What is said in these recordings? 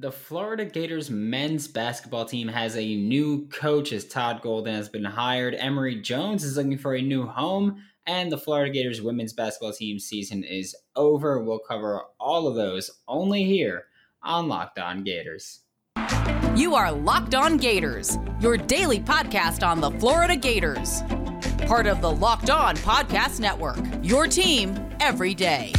The Florida Gators men's basketball team has a new coach as Todd Golden has been hired. Emory Jones is looking for a new home, and the Florida Gators women's basketball team season is over. We'll cover all of those only here on Locked On Gators. You are Locked On Gators, your daily podcast on the Florida Gators. Part of the Locked On Podcast Network, your team every day.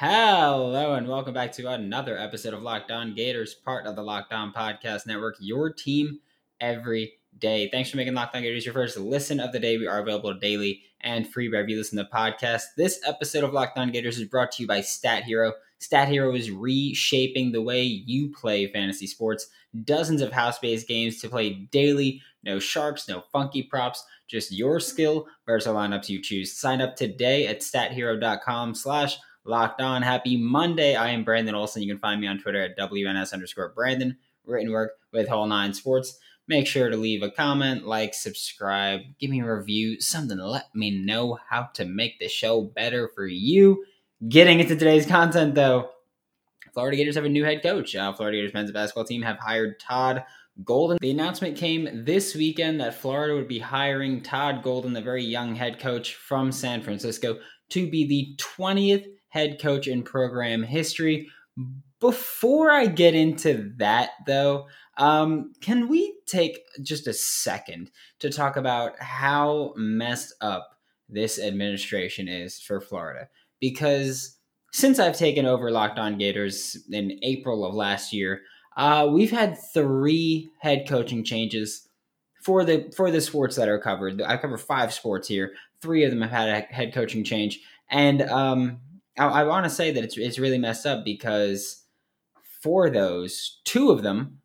Hello and welcome back to another episode of Locked On Gators, part of the Locked On Podcast Network, your team every day. Thanks for making Locked On Gators your first listen of the day. We are available daily and free wherever you listen to podcasts. This episode of Locked On Gators is brought to you by Stat Hero. Stat Hero is reshaping the way you play fantasy sports. Dozens of house-based games to play daily. No sharks, no funky props, just your skill versus the lineups you choose. Sign up today at stathero.com slash Locked On. Happy Monday. I am Brandon Olson. You can find me on Twitter at WNS underscore Brandon. Written work with Whole Nine Sports. Make sure to leave a comment, like, subscribe, give me a review, something to let me know how to make the show better for you. Getting into today's content though, Florida Gators have a new head coach. Uh, Florida Gators men's basketball team have hired Todd Golden. The announcement came this weekend that Florida would be hiring Todd Golden, the very young head coach from San Francisco, to be the 20th head coach in program history. Before I get into that, though, um, can we take just a second to talk about how messed up this administration is for Florida? Because since I've taken over Locked On Gators in April of last year, uh, we've had three head coaching changes for the for the sports that are covered. I cover five sports here. Three of them have had a head coaching change, and um, I, I want to say that it's it's really messed up because for those two of them,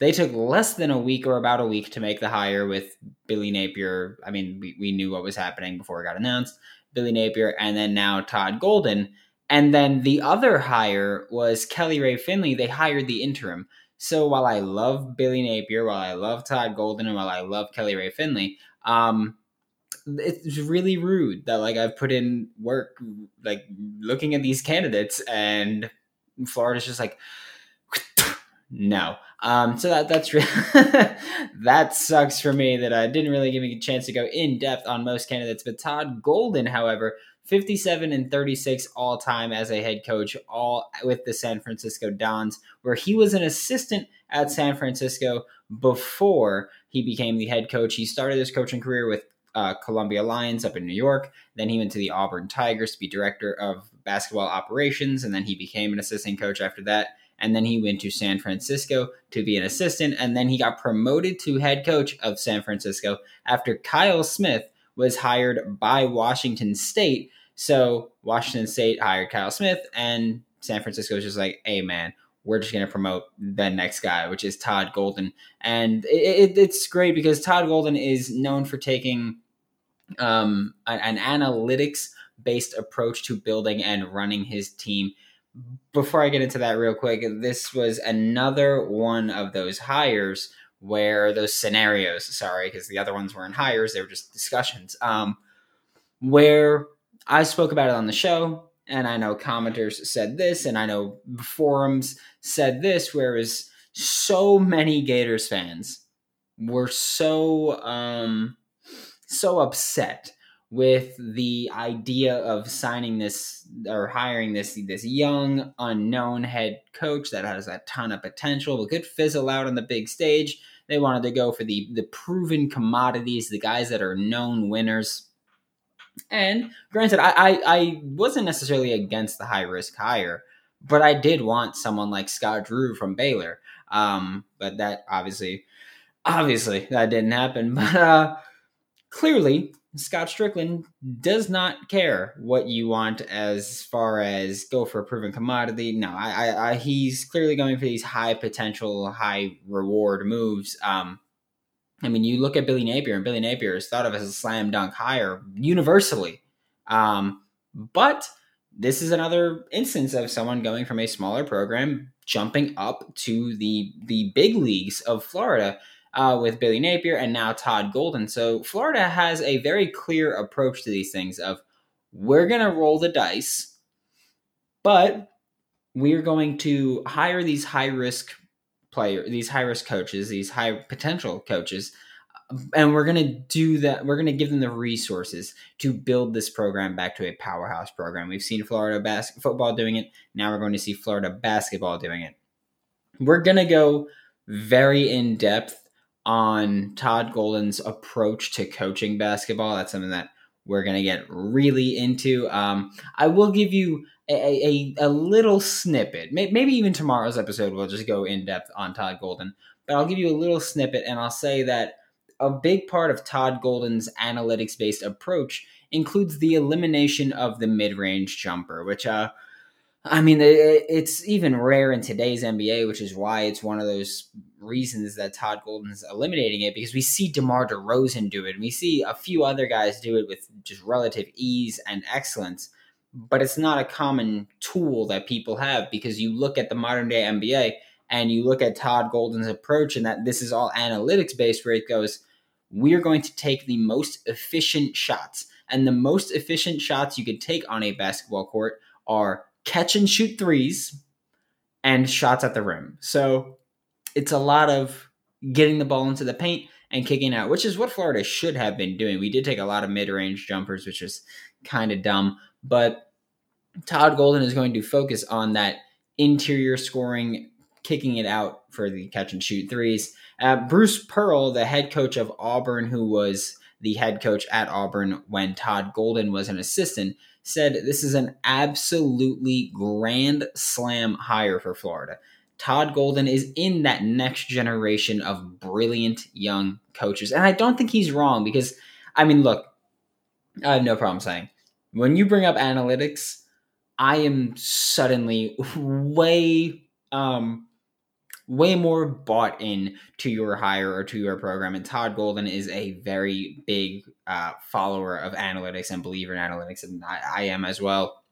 they took less than a week or about a week to make the hire with Billy Napier. I mean, we, we knew what was happening before it got announced. Billy Napier, and then now Todd Golden. And then the other hire was Kelly Rae Finley. They hired the interim. So while I love Billy Napier, while I love Todd Golden, and while I love Kelly Rae Finley, um, it's really rude that like I've put in work like looking at these candidates and Florida's just like no. Um, so that that's really that sucks for me that I didn't really give me a chance to go in depth on most candidates. But Todd Golden, however, 57 and 36 all time as a head coach, all with the San Francisco Dons, where he was an assistant at San Francisco before he became the head coach. He started his coaching career with uh, Columbia Lions up in New York. Then he went to the Auburn Tigers to be director of basketball operations, and then he became an assistant coach after that. And then he went to San Francisco to be an assistant, and then he got promoted to head coach of San Francisco after Kyle Smith was hired by Washington State. So Washington State hired Kyle Smith, and San Francisco was just like, "Hey, man, we're just going to promote the next guy, which is Todd Golden. And it, it, it's great because Todd Golden is known for taking um, an, an analytics based approach to building and running his team. Before I get into that real quick, this was another one of those hires where those scenarios, sorry, because the other ones weren't hires, they were just discussions, um, where I spoke about it on the show and I know commenters said this, and I know forums said this, whereas so many Gators fans were so um, so upset with the idea of signing this or hiring this this young unknown head coach that has a ton of potential but could fizzle out on the big stage. They wanted to go for the the proven commodities, the guys that are known winners and granted, I, I, I wasn't necessarily against the high risk hire, but I did want someone like Scott Drew from Baylor. Um, but that obviously, obviously, that didn't happen. But uh, clearly, Scott Stricklin does not care what you want as far as go for a proven commodity. No, I, I, I he's clearly going for these high potential, high reward moves. Um, I mean, you look at Billy Napier, and Billy Napier is thought of as a slam dunk hire universally. Um, but this is another instance of someone going from a smaller program jumping up to the the big leagues of Florida uh, with Billy Napier and now Todd Golden. So Florida has a very clear approach to these things of we're going to roll the dice, but we're going to hire these high risk player, these high risk coaches, these high potential coaches, and we're going to do that. We're going to give them the resources to build this program back to a powerhouse program. We've seen Florida bas- football doing it. Now we're going to see Florida basketball doing it. We're going to go very in depth on Todd Golden's approach to coaching basketball. That's something that we're going to get really into. Um, I will give you a, a, a little snippet. Maybe even tomorrow's episode we'll just go in depth on Todd Golden. But I'll give you a little snippet and I'll say that a big part of Todd Golden's analytics based approach includes the elimination of the mid range jumper, which, uh, I mean, it's even rare in today's NBA, which is why it's one of those reasons that Todd Golden's eliminating it because we see DeMar DeRozan do it. And we see a few other guys do it with just relative ease and excellence but it's not a common tool that people have because you look at the modern day NBA and you look at Todd Golden's approach and that this is all analytics based where it goes, we're going to take the most efficient shots. And the most efficient shots you could take on a basketball court are catch and shoot threes and shots at the rim. So it's a lot of getting the ball into the paint and kicking out, which is what Florida should have been doing. We did take a lot of mid range jumpers, which is kind of dumb. But Todd Golden is going to focus on that interior scoring, kicking it out for the catch and shoot threes. Uh, Bruce Pearl, the head coach of Auburn, who was the head coach at Auburn when Todd Golden was an assistant, said this is an absolutely grand slam hire for Florida. Todd Golden is in that next generation of brilliant young coaches. And I don't think he's wrong because, I mean, look, I have no problem saying when you bring up analytics, I am suddenly way um way more bought in to your hire or to your program. And Todd Golden is a very big uh, follower of analytics and believer in analytics, and I, I am as well.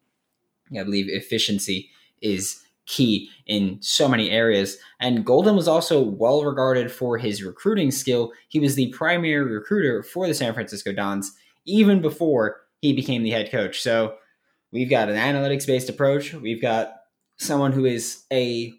I believe efficiency is key in so many areas. And Golden was also well regarded for his recruiting skill. He was the primary recruiter for the San Francisco Dons even before he became the head coach. So we've got an analytics based approach. We've got someone who is a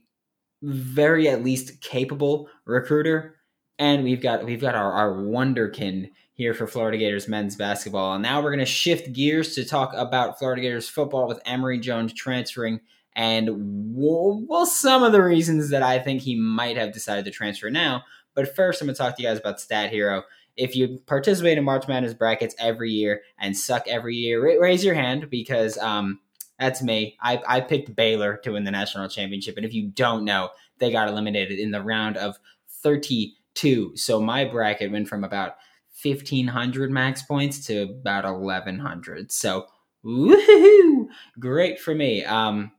very at least capable recruiter. And we've got we've got our, our wonderkin here for Florida Gators men's basketball. And now we're going to shift gears to talk about Florida Gators football with Emory Jones transferring and well, some of the reasons that I think he might have decided to transfer now. But first, I'm going to talk to you guys about Stat Hero if you participate in March Madness brackets every year and suck every year, raise your hand because um, that's me. I, I picked Baylor to win the national championship. And if you don't know, they got eliminated in the round of 32. So my bracket went from about 1,500 max points to about 1,100. So, woohoo! Great for me. Um,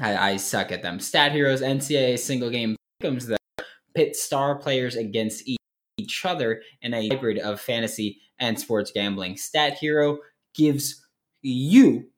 I, I suck at them. Stat Heroes NCAA single game pickums the pit star players against each other in a hybrid of fantasy and sports gambling. Stat Hero gives you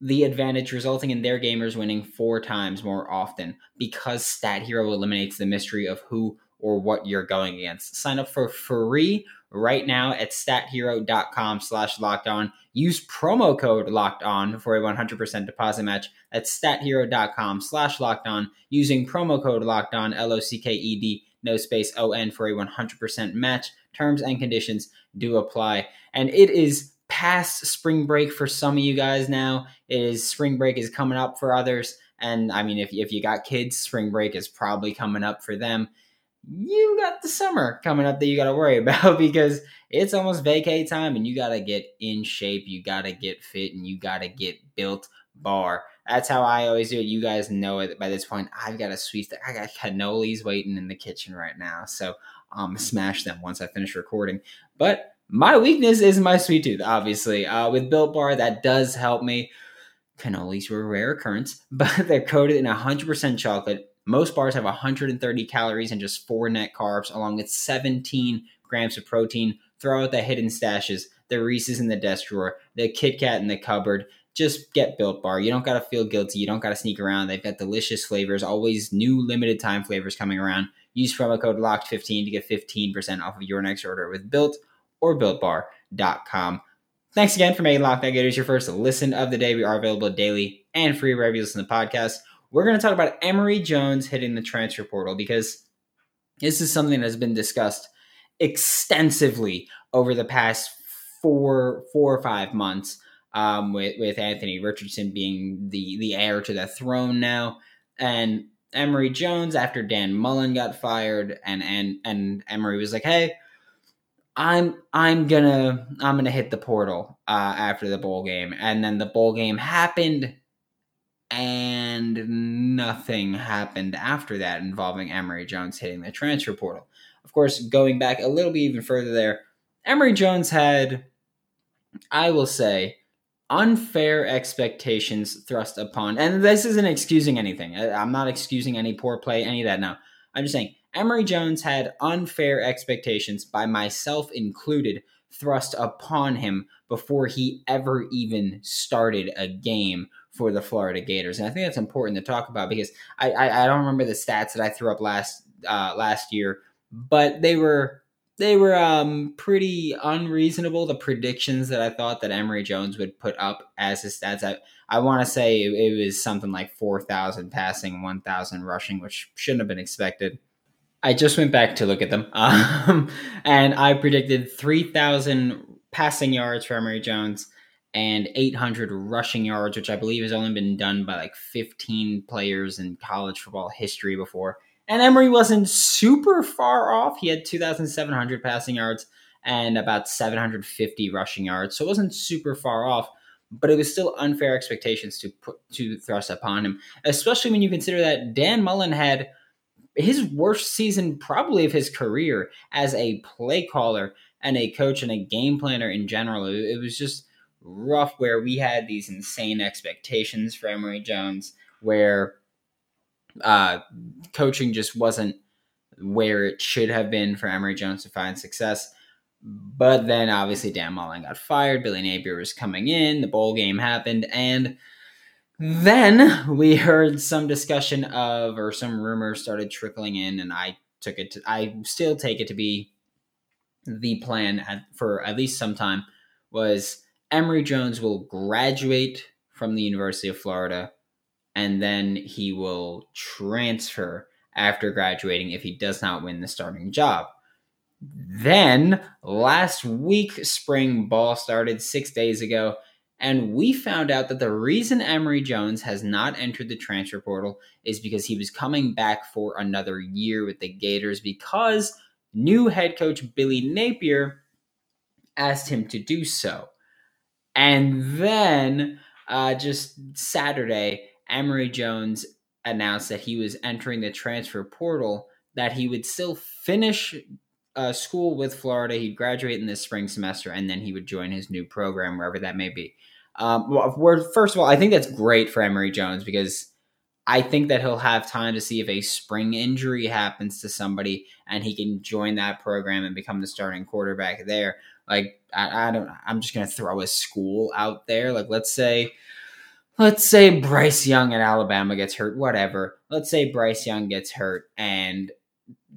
the advantage, resulting in their gamers winning four times more often because Stat Hero eliminates the mystery of who or what you're going against. Sign up for free right now at stathero.com slash locked on. Use promo code locked on for a 100% deposit match at stathero.com slash locked on using promo code locked on, L O C K E D no space ON for a 100% match. Terms and conditions do apply. And it is past spring break for some of you guys now. It is spring break is coming up for others. And I mean, if, if you got kids, spring break is probably coming up for them. You got the summer coming up that you got to worry about because it's almost vacay time and you got to get in shape. You got to get fit and you got to get built bar. That's how I always do it. You guys know it by this point. I've got a sweet. I got cannolis waiting in the kitchen right now, so um, smash them once I finish recording. But my weakness is my sweet tooth. Obviously, uh, with Built Bar, that does help me. Cannolis were a rare occurrence, but they're coated in 100% chocolate. Most bars have 130 calories and just four net carbs, along with 17 grams of protein. Throw out the hidden stashes, the Reese's in the desk drawer, the Kit Kat in the cupboard, just get Built Bar. You don't got to feel guilty. You don't got to sneak around. They've got delicious flavors, always new limited time flavors coming around. Use promo code LOCKED15 to get 15% off of your next order with Built or BuiltBar.com. Thanks again for making Locked On Gators your first listen of the day. We are available daily and free wherever you listen to the podcast. We're going to talk about Emory Jones hitting the transfer portal because this is something that has been discussed extensively over the past four, four or five months. Um, with with Anthony Richardson being the the heir to the throne now, and Emory Jones after Dan Mullen got fired, and and and Emory was like, "Hey, I'm I'm gonna I'm gonna hit the portal uh, after the bowl game," and then the bowl game happened, and nothing happened after that involving Emory Jones hitting the transfer portal. Of course, going back a little bit even further there, Emory Jones had, I will say, unfair expectations thrust upon. And this isn't excusing anything. I'm not excusing any poor play, any of that. Now, I'm just saying Emory Jones had unfair expectations, by myself included, thrust upon him before he ever even started a game for the Florida Gators. And I think that's important to talk about because I, I, I don't remember the stats that I threw up last uh, last year, but they were they were um, pretty unreasonable. The predictions that I thought that Emory Jones would put up as his stats, I, I want to say it, it, was something like 4,000 passing, 1,000 rushing, which shouldn't have been expected. I just went back to look at them, um, and I predicted 3,000 passing yards for Emory Jones and 800 rushing yards, which I believe has only been done by like 15 players in college football history before. And Emory wasn't super far off. He had 2,700 passing yards and about 750 rushing yards. So it wasn't super far off, but it was still unfair expectations to put to thrust upon him, especially when you consider that Dan Mullen had his worst season probably of his career as a play caller and a coach and a game planner in general. It, was just rough where we had these insane expectations for Emory Jones where uh, coaching just wasn't where it should have been for Emory Jones to find success. But then obviously Dan Mullen got fired. Billy Napier was coming in. The bowl game happened. And then we heard some discussion of, or some rumors started trickling in. And I took it to, I still take it to be the plan at, for at least some time was Emory Jones will graduate from the University of Florida and then he will transfer after graduating if he does not win the starting job. Then last week, spring ball started six days ago, and we found out that the reason Emory Jones has not entered the transfer portal is because he was coming back for another year with the Gators because new head coach Billy Napier asked him to do so. And then uh, just Saturday, Emory Jones announced that he was entering the transfer portal, that he would still finish uh, school with Florida. He'd graduate in this spring semester, and then he would join his new program, wherever that may be. Um, well, first of all, I think that's great for Emory Jones because I think that he'll have time to see if a spring injury happens to somebody, and he can join that program and become the starting quarterback there. Like I, I don't, I'm just gonna throw a school out there. Like let's say let's say Bryce Young at Alabama gets hurt, whatever. Let's say Bryce Young gets hurt and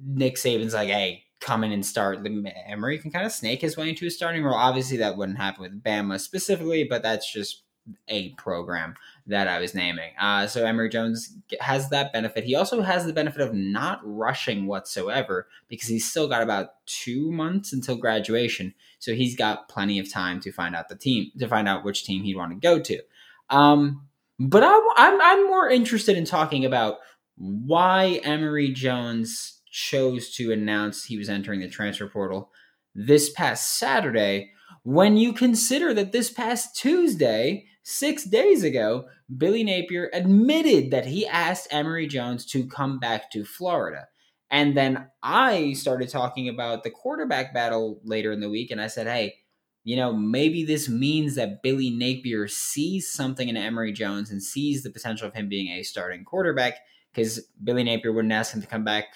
Nick Saban's like, hey, come in and start. Emory can kind of snake his way into a starting role. Obviously, that wouldn't happen with Bama specifically, but that's just a program that I was naming. Uh, so Emory Jones has that benefit. He also has the benefit of not rushing whatsoever because he's still got about two months until graduation. So he's got plenty of time to find out the team, to find out which team he'd want to go to. Um, but I, I'm I'm more interested in talking about why Emory Jones chose to announce he was entering the transfer portal this past Saturday. When you consider that this past Tuesday, six days ago, Billy Napier admitted that he asked Emory Jones to come back to Florida. And then I started talking about the quarterback battle later in the week, and I said, hey, you know, maybe this means that Billy Napier sees something in Emory Jones and sees the potential of him being a starting quarterback because Billy Napier wouldn't ask him to come back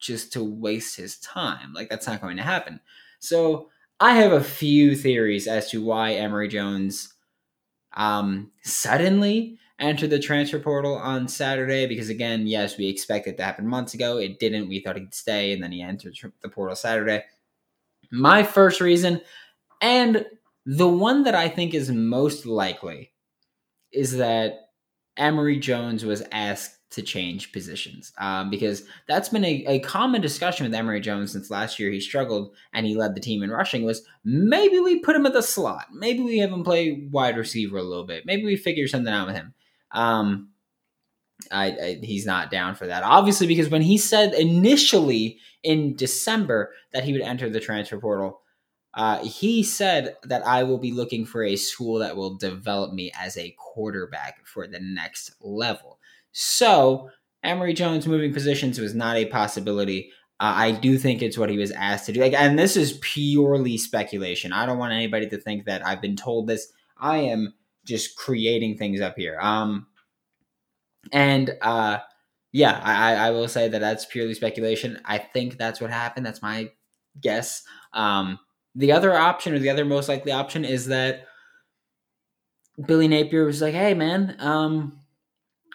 just to waste his time. Like, that's not going to happen. So, I have a few theories as to why Emory Jones um, suddenly entered the transfer portal on Saturday because, again, yes, we expected to happen months ago. It didn't. We thought he'd stay, and then he entered the portal Saturday. My first reason and The one that I think is most likely is that Emory Jones was asked to change positions um, because that's been a, a common discussion with Emory Jones since last year. He struggled and he led the team in rushing. Was maybe we put him at the slot, maybe we have him play wide receiver a little bit, maybe we figure something out with him. Um, I, I, he's not down for that, obviously, because when he said initially in December that he would enter the transfer portal, uh, he said that I will be looking for a school that will develop me as a quarterback for the next level. So Emory Jones moving positions was not a possibility. Uh, I do think it's what he was asked to do. Like, and this is purely speculation. I don't want anybody to think that I've been told this. I am just creating things up here. Um, and uh, yeah, I, I will say that that's purely speculation. I think that's what happened. That's my guess. Um, the other option, or the other most likely option, is that Billy Napier was like, "Hey, man, um,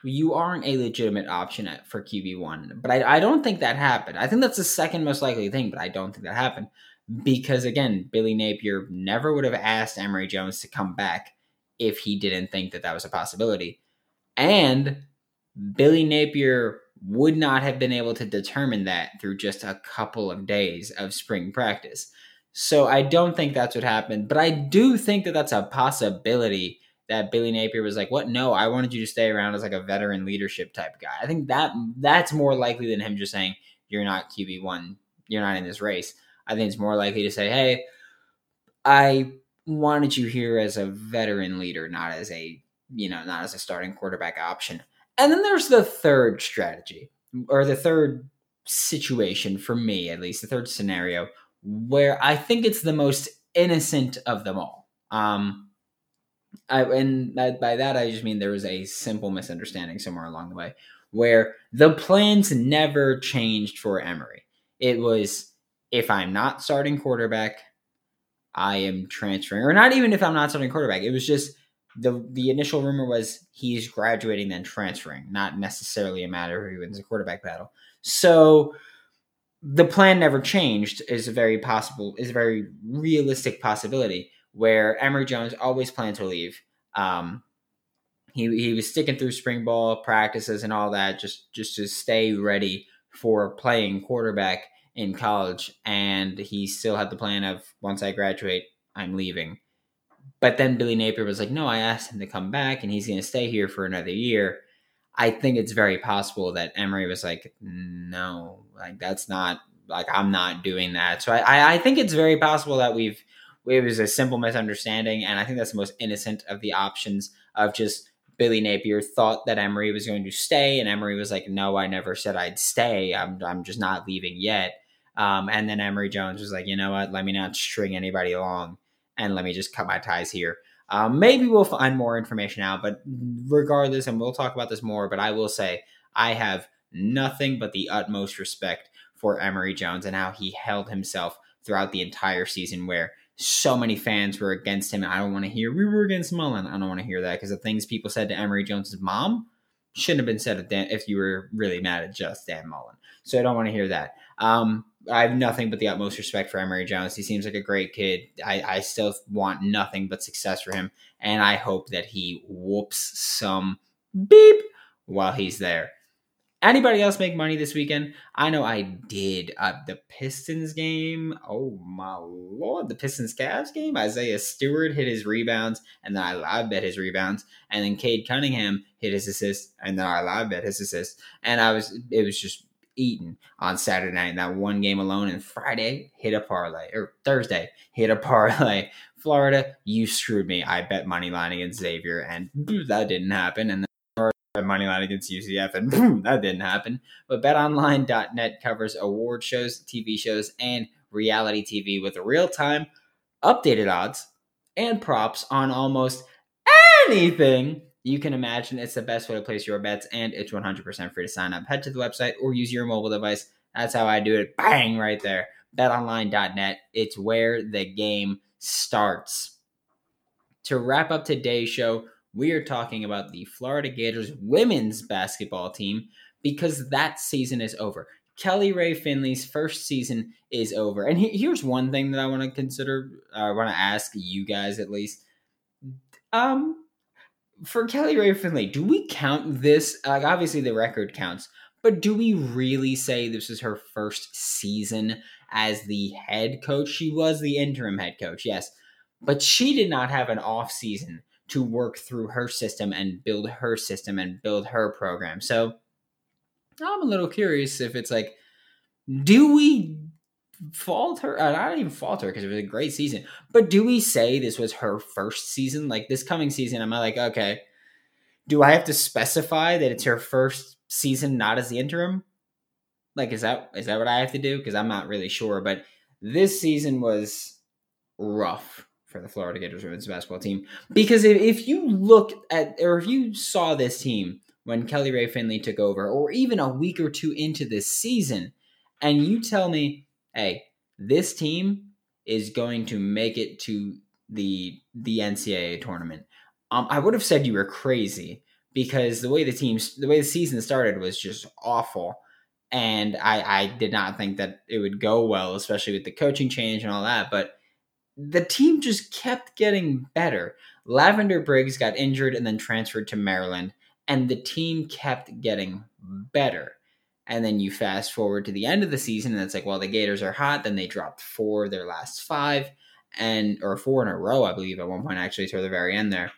you aren't a legitimate option at, for QB one. But I, I don't think that happened. I think that's the second most likely thing, but I don't think that happened because again, Billy Napier never would have asked Emory Jones to come back if he didn't think that that was a possibility, and Billy Napier would not have been able to determine that through just a couple of days of spring practice. So I don't think that's what happened, but I do think that that's a possibility that Billy Napier was like, "What? No, I wanted you to stay around as like a veteran leadership type guy." I think that that's more likely than him just saying, "You're not QB one. You're not in this race." I think it's more likely to say, "Hey, I wanted you here as a veteran leader, not as a you know, not as a starting quarterback option." And then there's the third strategy, or the third situation for me, at least, the third scenario, where I think it's the most innocent of them all. Um, I, and by that I just mean there was a simple misunderstanding somewhere along the way where the plans never changed for Emory. It was if I'm not starting quarterback, I am transferring, or not even if I'm not starting quarterback. It was just the the initial rumor was he's graduating then transferring, not necessarily a matter of he wins the quarterback battle. So the plan never changed is a very possible is a very realistic possibility where Emory Jones always planned to leave. Um, he he was sticking through spring ball practices and all that just just to stay ready for playing quarterback in college, and he still had the plan of once I graduate, I'm leaving. But then Billy Napier was like, "No, I asked him to come back, and he's going to stay here for another year." I think it's very possible that Emory was like, "No, like that's not like I'm not doing that." So I I think it's very possible that we've it was a simple misunderstanding, and I think that's the most innocent of the options of just Billy Napier thought that Emory was going to stay, and Emory was like, "No, I never said I'd stay. I'm I'm just not leaving yet." Um, and then Emory Jones was like, "You know what? Let me not string anybody along, and let me just cut my ties here." Um, maybe we'll find more information out, but regardless, and we'll talk about this more. But I will say, I have nothing but the utmost respect for Emory Jones and how he held himself throughout the entire season, where so many fans were against him. I don't want to hear we were against Mullen. I don't want to hear that because the things people said to Emory Jones's mom shouldn't have been said Dan, if you were really mad at just Dan Mullen. So I don't want to hear that. Um, I have nothing but the utmost respect for Emory Jones. He seems like a great kid. I, I still want nothing but success for him, and I hope that he whoops some beep while he's there. Anybody else make money this weekend? I know I did. Uh, the Pistons game. Oh my lord, the Pistons Cavs game. Isaiah Stewart hit his rebounds, and then I live bet his rebounds, and then Cade Cunningham hit his assist, and then I live bet his assist, and I was it was just eaten on Saturday night. That one game alone, and Friday hit a parlay, or Thursday hit a parlay. Florida, you screwed me. I bet money line against Xavier, and that didn't happen. And money line against UCF, and boom, that didn't happen. But betonline.net covers award shows, TV shows, and reality TV with real time updated odds and props on almost anything you can imagine. It's the best way to place your bets, and it's 100% free to sign up. Head to the website or use your mobile device. That's how I do it. Bang, right there. BetOnline.net. It's where the game starts. To wrap up today's show, we are talking about the Florida Gators women's basketball team because that season is over. Kelly Rae Finley's first season is over. And he, here's one thing that I want to consider, I want to ask you guys at least. Um, for Kelly Rae Finley, do we count this? Like, obviously, the record counts, but do we really say this is her first season as the head coach? She was the interim head coach, yes, but she did not have an off season to work through her system and build her system and build her program. So I'm a little curious if it's like, do we fault her? I don't even fault her because it was a great season, but do we say this was her first season? Like this coming season, am I like, okay, do I have to specify that it's her first season, not as the interim? Like, is that is that what I have to do? Because I'm not really sure. But this season was rough for the Florida Gators women's basketball team because if, if you look at or if you saw this team when Kelly Rae Finley took over, or even a week or two into this season, and you tell me, hey, this team is going to make it to the the NCAA tournament, um, I would have said you were crazy because the way the teams, the way the season started was just awful, and I I did not think that it would go well, especially with the coaching change and all that. But the team just kept getting better. Lavender Briggs got injured and then transferred to Maryland and the team kept getting better. And then you fast forward to the end of the season, and it's like, well, the Gators are hot. Then they dropped four of their last five, and or four in a row, I believe, at one point actually toward the very end there.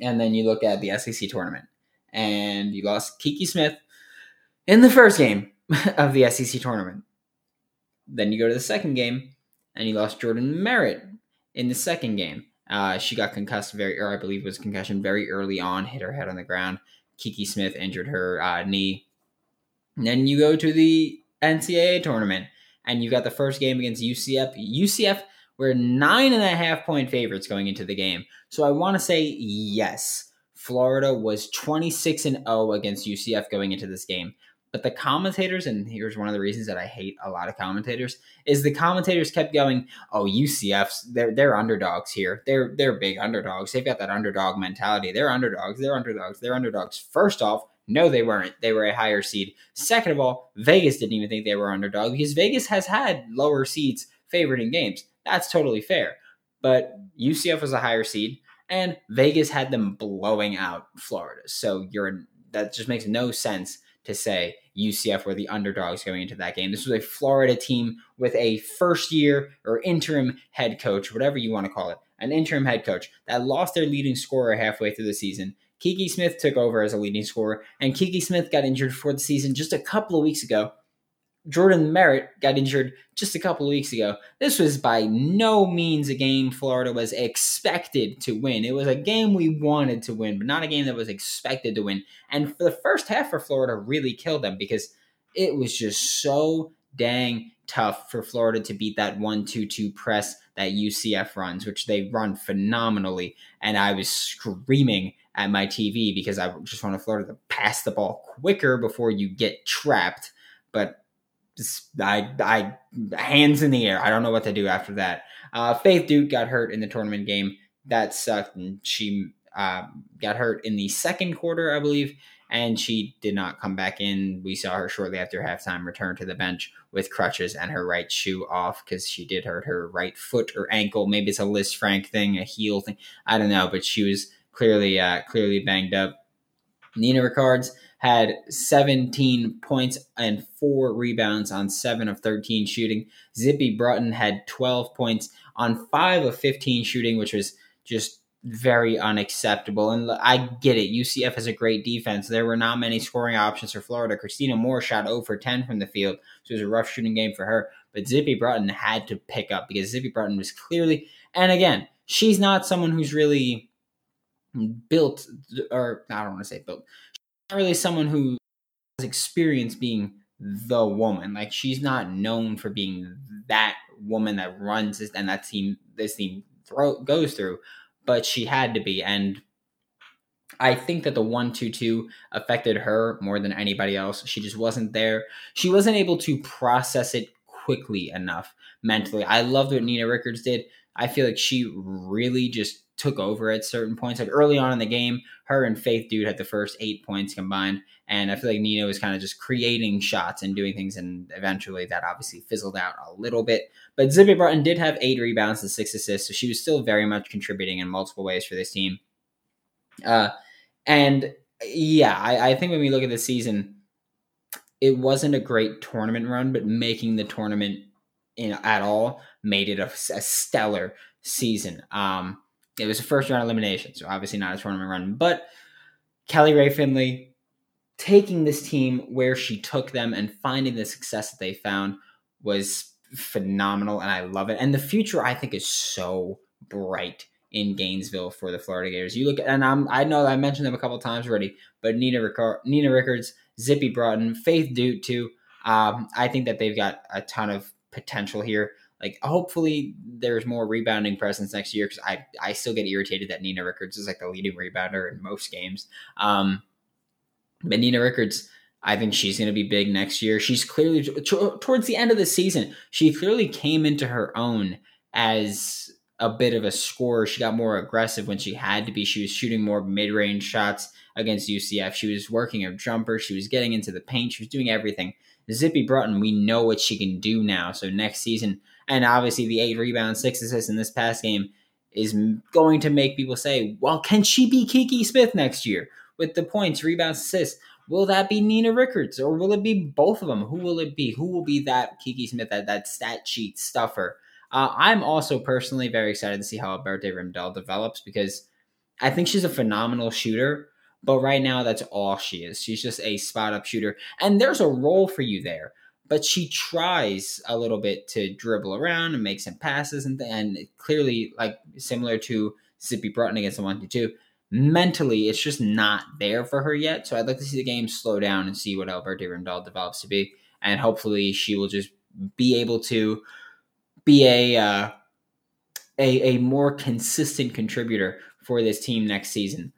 And then you look at the SEC tournament, and you lost Kiki Smith in the first game of the SEC tournament. Then you go to the second game, and you lost Jordan Merritt in the second game. Uh, she got concussed very, or I believe was concussion very early on, hit her head on the ground. Kiki Smith injured her uh, knee. And then you go to the NCAA tournament, and you got the first game against UCF. UCF were nine and a half point favorites going into the game. So I want to say yes, Florida was 26 and 0 against UCF going into this game. But the commentators, and here's one of the reasons that I hate a lot of commentators, is the commentators kept going, "Oh, UCF's they're they're underdogs here. They're they're big underdogs. They've got that underdog mentality. They're underdogs. They're underdogs. They're underdogs." First off, no, they weren't. They were a higher seed. Second of all, Vegas didn't even think they were underdog because Vegas has had lower seeds favored in games. That's totally fair. But UCF was a higher seed, and Vegas had them blowing out Florida. So you're that just makes no sense to say UCF were the underdogs going into that game. This was a Florida team with a first year or interim head coach, whatever you want to call it, an interim head coach that lost their leading scorer halfway through the season. Kiki Smith took over as a leading scorer, and Kiki Smith got injured for the season just a couple of weeks ago Jordan Merritt got injured just a couple of weeks ago. This was by no means a game Florida was expected to win. It was a game we wanted to win, but not a game that was expected to win. And for the first half for Florida really killed them because it was just so dang tough for Florida to beat that 1-2-2 press that UCF runs, which they run phenomenally. And I was screaming at my TV because I just wanted Florida to pass the ball quicker before you get trapped. But I, I hands in the air. I don't know what to do after that. Uh, Faith Dut got hurt in the tournament game. That sucked, and she uh, got hurt in the second quarter, I believe, and she did not come back in. We saw her shortly after halftime return to the bench with crutches and her right shoe off because she did hurt her right foot or ankle. Maybe it's a Lisfranc thing, a heel thing. I don't know, but she was clearly uh, clearly banged up. Nina Rickards had 17 points and four rebounds on 7 of 13 shooting. Zippy Broughton had 12 points on 5 of 15 shooting, which was just very unacceptable. And I get it. UCF has a great defense. There were not many scoring options for Florida. Christina Moore shot 0 for 10 from the field, so it was a rough shooting game for her. But Zippy Broughton had to pick up because Zippy Broughton was clearly, and again, she's not someone who's really built, or I don't want to say built really someone who has experience being the woman. Like she's not known for being that woman that runs this and that team this team goes through, but she had to be. And I think that the one two two affected her more than anybody else. She just wasn't there. She wasn't able to process it quickly enough mentally. I loved what Nina Rickards did. I feel like she really just took over at certain points. Like early on in the game, her and Faith Dut had the first eight points combined. And I feel like Nina was kind of just creating shots and doing things. And eventually that obviously fizzled out a little bit. But Zippy Broughton did have eight rebounds and six assists. So she was still very much contributing in multiple ways for this team. Uh, and yeah, I, I think when we look at the season, it wasn't a great tournament run, but making the tournament in at all made it a, a stellar season. Um, it was a first round elimination, so obviously not a tournament run. But Kelly Rae Finley taking this team where she took them and finding the success that they found was phenomenal, and I love it. And the future, I think, is so bright in Gainesville for the Florida Gators. You look, and I'm, I know I mentioned them a couple times already, but Nina Nina Rickards, Zippy Broughton, Faith Dut too. Um, I think that they've got a ton of potential here. Like hopefully there's more rebounding presence next year because I I still get irritated that Nina Rickards is like the leading rebounder in most games. Um, but Nina Rickards, I think she's going to be big next year. She's clearly t- towards the end of the season, she clearly came into her own as a bit of a scorer. She got more aggressive when she had to be. She was shooting more mid range shots against UCF. She was working a jumper. She was getting into the paint. She was doing everything. Zippy Broughton, we know what she can do now. So next season, and obviously the eight rebounds, six assists in this past game is going to make people say, well, can she be Kiki Smith next year with the points, rebounds, assists? Will that be Nina Rickards or will it be both of them? Who will it be? Who will be that Kiki Smith, that, that stat sheet stuffer? Uh, I'm also personally very excited to see how Alberte Rimdal develops because I think she's a phenomenal shooter. But right now, that's all she is. She's just a spot up shooter. And there's a role for you there. But she tries a little bit to dribble around and make some passes and, and clearly, like similar to Zippy Broughton against the 1 2, mentally, it's just not there for her yet. So I'd like to see the game slow down and see what Alberte Rimdal develops to be. And hopefully, she will just be able to be a, uh, a, a more consistent contributor for this team next season.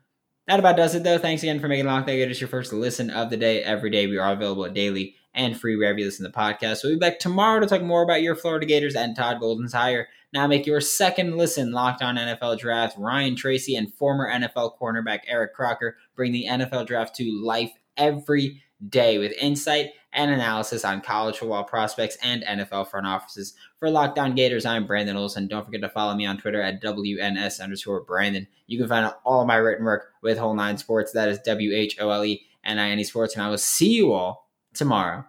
That about does it, though. Thanks again for making Locked On Gators your first listen of the day. Every day we are available daily and free wherever you listen to the podcast. We'll be back tomorrow to talk more about your Florida Gators and Todd Golden's hire. Now make your second listen Locked On NFL Draft. Ryan Tracy and former NFL cornerback Eric Crocker bring the NFL Draft to life every day with insight and analysis on college football prospects and NFL front offices. For Locked On Gators, I'm Brandon Olson. Don't forget to follow me on Twitter at WNS underscore Brandon. You can find all of my written work with Whole Nine Sports. That is W H O L E N I N E Sports. And I will see you all tomorrow.